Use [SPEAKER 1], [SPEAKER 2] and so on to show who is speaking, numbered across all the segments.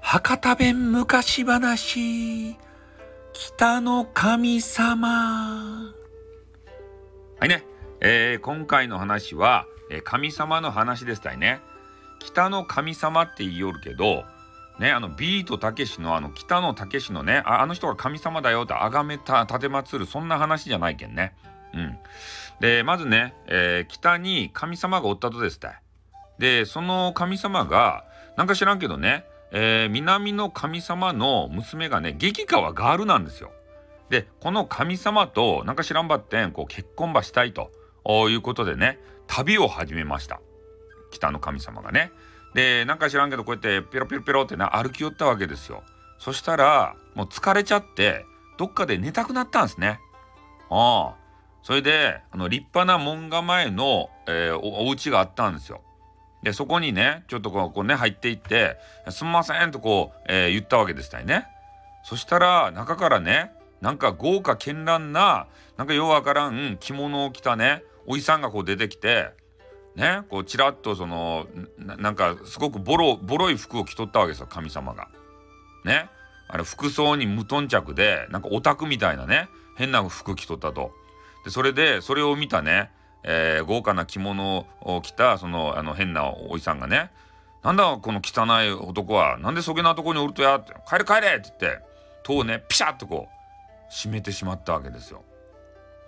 [SPEAKER 1] 博多弁昔話。北の神様。はいね、えー、今回の話は、えー、神様の話ですたいね。北の神様って言いよるけどねあのビートたけしのあの北野武のねああの人が神様だよって崇めた立てまつるそんな話じゃないけんね。うん。でまずね、えー、北に神様がおったとですたでその神様がなんか知らんけどねえー、南の神様の娘がね激川ガールなんですよ。でこの神様となんか知らんばってんこう結婚ばしたいということでね旅を始めました北の神様がね。でなんか知らんけどこうやってペロペロペロってな歩き寄ったわけですよ。そしたらもう疲れちゃってどっかで寝たくなったんですね。ああそれであの立派な門構えの、えー、おお家があったんですよ。でそこにねちょっとこうね入っていって「すんません」とこう、えー、言ったわけですたいね。そしたら中からねなんか豪華絢爛ななんかようわからん着物を着たねおじさんがこう出てきてねこうちらっとそのなんかすごくボロボロい服を着とったわけですよ神様が。ねあれ服装に無頓着でなんかオタクみたいなね変な服着とったと。でそれでそれを見たねえー、豪華な着物を着たそのあの変なおじさんがね「なんだこの汚い男はなんでそげなとこにおるとや」って「帰れ帰れ!」って言って戸をねピシャッとこう閉めてしまったわけですよ。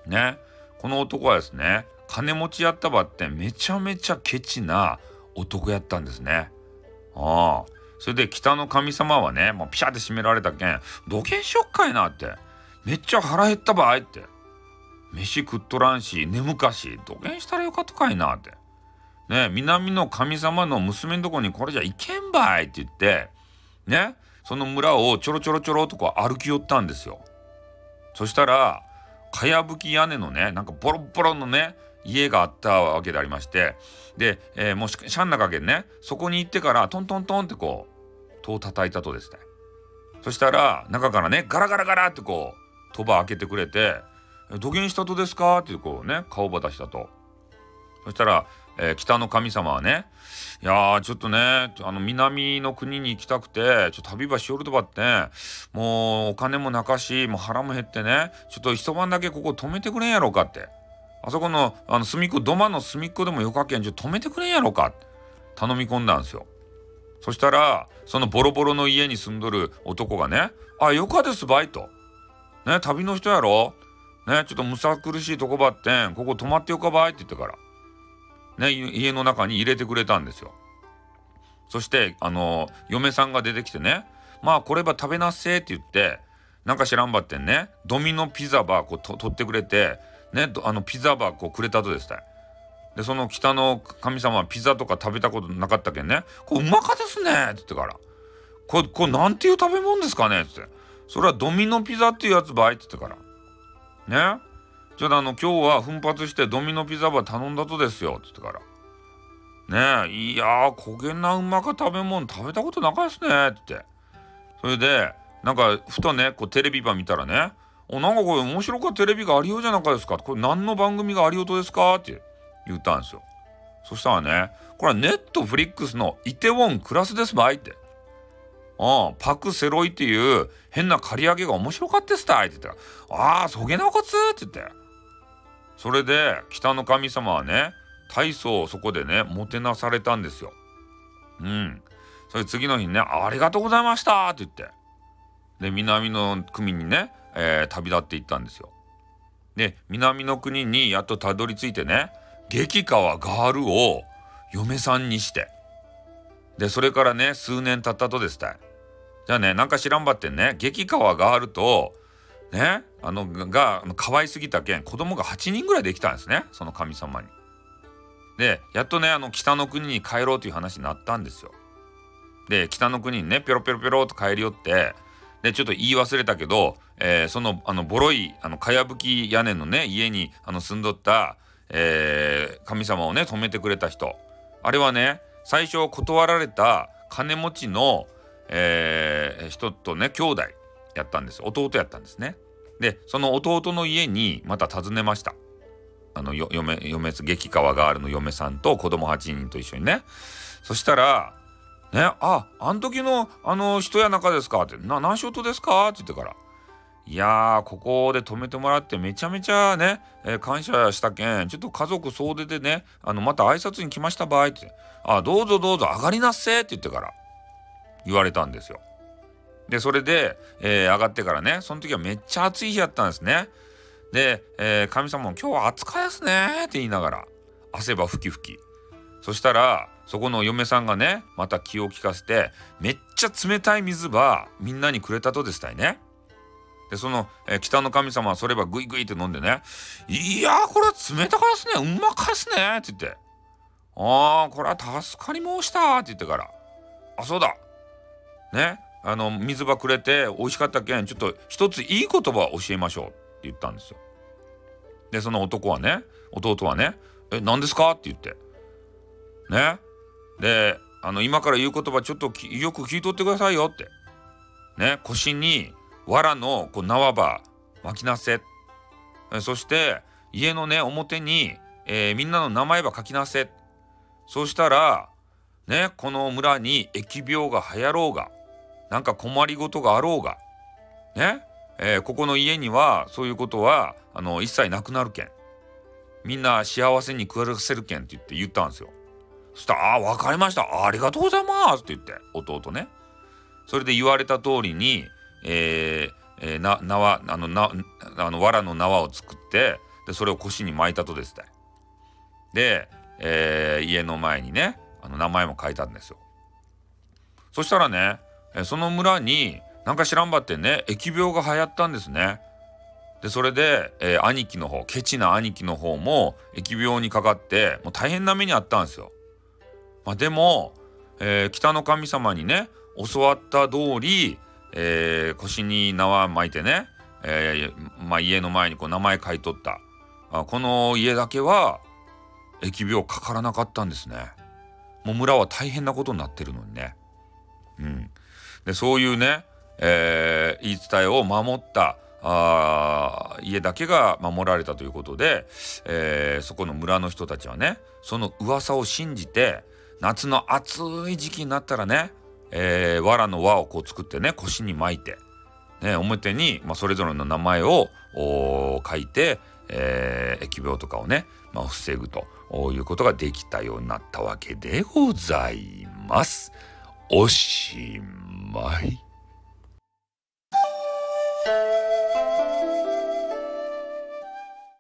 [SPEAKER 1] ねこの男はですね金持ちやったばってめちゃめちゃケチな男やったんですね。ああそれで北の神様はねもうピシャって閉められたけん「どけんしよっかいな」って「めっちゃ腹減ったばい」って。飯食っとらんし眠かしどげんしたらよかとかいなって。ね南の神様の娘んとこにこれじゃいけんばいって言ってねその村をちょろちょろちょろとこう歩き寄ったんですよ。そしたらかやぶき屋根のねなんかボロボロのね家があったわけでありましてで、えー、もうしゃんなかけんねそこに行ってからトントントンってこう戸を叩いたとですね。そしたら中からねガラガラガラってこう戸場開けてくれてどげんしたとですか?」ってこうね顔ば出したと。そしたら、えー、北の神様はね「いやちょっとねあの南の国に行きたくてちょっと旅ばしよるとばってもうお金もなかしもう腹も減ってねちょっと一晩だけここ止めてくれんやろうか」ってあそこのあの隅っこ土間の隅っこでもよかけんちょっと止めてくれんやろうか頼み込んだんですよ。そしたらそのボロボロの家に住んどる男がね「あよかですばい」と。ね旅の人やろ？ねちょっとむさ苦しいとこばってん。ここ泊まってよかばい。って言ってから。ね家の中に入れてくれたんですよ。そしてあの嫁さんが出てきてね。まあこれば食べなっせって言ってなんか知らんばってんね。ドミノピザばこうと取ってくれてねあのピザばこうくれたとですたい。でその北の神様はピザとか食べたことなかったけんね「これうまかですね」って言ってから「これこれなんていう食べ物ですかね?」って。それはドミノピザっていうやつばい」って言ってから。ね。ちょっとあの今日は奮発してドミノピザば頼んだとですよ。っつってから。ねえいやー焦げなうまか食べ物食べたことなかですね。って。それでなんかふとねこうテレビば見たらね。おなんかこれ面白かテレビがありようじゃなかですか。これ何の番組がありようとですか？って。言ったんですよ。そしたらねこれはネットフリックスのイテウォンクラスですばいって。あパク・セロイっていう変な刈り上げが面白かったっすたいって言ったら、ああ、そげなおかつって言って。それで北の神様はね、大層そこでね、もてなされたんですよ。うん。それ次の日にね、ありがとうございましたって言って。で、南の国にね、えー、旅立っていったんですよ。で、南の国にやっとたどり着いてね、激川ガールを嫁さんにして、で、それからね、数年経ったとですたい。じゃあね、なんか知らんばってね、激川があると、ね、あの、が、可愛すぎたけん、子供が8人ぐらいできたんですね、その神様に。で、やっとね、あの、北の国に帰ろうという話になったんですよ。で、北の国にね、ぴょろぴょろぴょろと帰り寄って、で、ちょっと言い忘れたけど、えー、その、あの、ボロい、あの、かやぶき屋根のね、家に、あの、住んどった、えー、神様をね、止めてくれた人。あれはね、最初断られた金持ちの、えー、人とね兄弟やったんです。弟やったんですね。でその弟の家にまた訪ねました。あの嫁嫁激川ガールの嫁さんと子供8人と一緒にね。そしたら「ねああん時のあの人や中ですか?」って「な何仕事ですか?」って言ってから「いやーここで泊めてもらってめちゃめちゃね、えー、感謝したけんちょっと家族総出でねあのまた挨拶に来ました場合」って「あどうぞどうぞ上がりなっせ」って言ってから言われたんですよ。でそれで、えー、上がってからねその時はめっちゃ暑い日やったんですね。で、えー、神様も今日は暑かですねって言いながら汗ばふきふき。そしたらそこの嫁さんがねまた気を利かせてめっちゃ冷たい水ばみんなにくれたとですたいね。でその、えー、北の神様はそればグイグイって飲んでね「いやこれは冷たかですね。うまかですね」って言って「ああこれは助かり申した」って言ってから「あそうだ。ね。あの水ばくれて美味しかったけんちょっと一ついい言葉教えましょう」って言ったんですよ。でその男はね弟はね「え何ですか?」って言って。ね。であの今から言う言葉ちょっとよく聞いとってくださいよ。って。ね。腰に藁のこう縄ば巻きなせ。そして家のね表に、えー、みんなの名前ば書きなせ。そうしたらねこの村に疫病が流行ろうがなんか困りごとがあろうがねえー、ここの家にはそういうことはあの一切なくなるけん。みんな幸せに暮らせるけんって言って言ったんですよ。そしたら「あ分かりました。ありがとうございます」って言って弟ね。それで言われた通りに、えーえー、な縄あのなあの藁の縄を作ってでそれを腰に巻いたとですねで、えー、家の前にねあの名前も書いたんですよそしたらねその村になんか知らんばってね疫病が流行ったんですね。でそれで、えー、兄貴の方ケチな兄貴の方も疫病にかかってもう大変な目にあったんですよ。まあ、でも、えー、北の神様にね教わった通り、えー、腰に縄巻いてね、えまあ、家の前にこう名前書いとったあこの家だけは疫病かからなかったんですね。もう村は大変なことになってるのにね。うん、でそういうねえー、言い伝えを守ったあ家だけが守られたということで、えー、そこの村の人たちはねその噂を信じて夏の暑い時期になったらね、えー、藁の輪をこう作ってね腰に巻いて、ね、表に、まあ、それぞれの名前を書いて、えー、疫病とかをね、まあ、防ぐということができたようになったわけでございます。おしまい。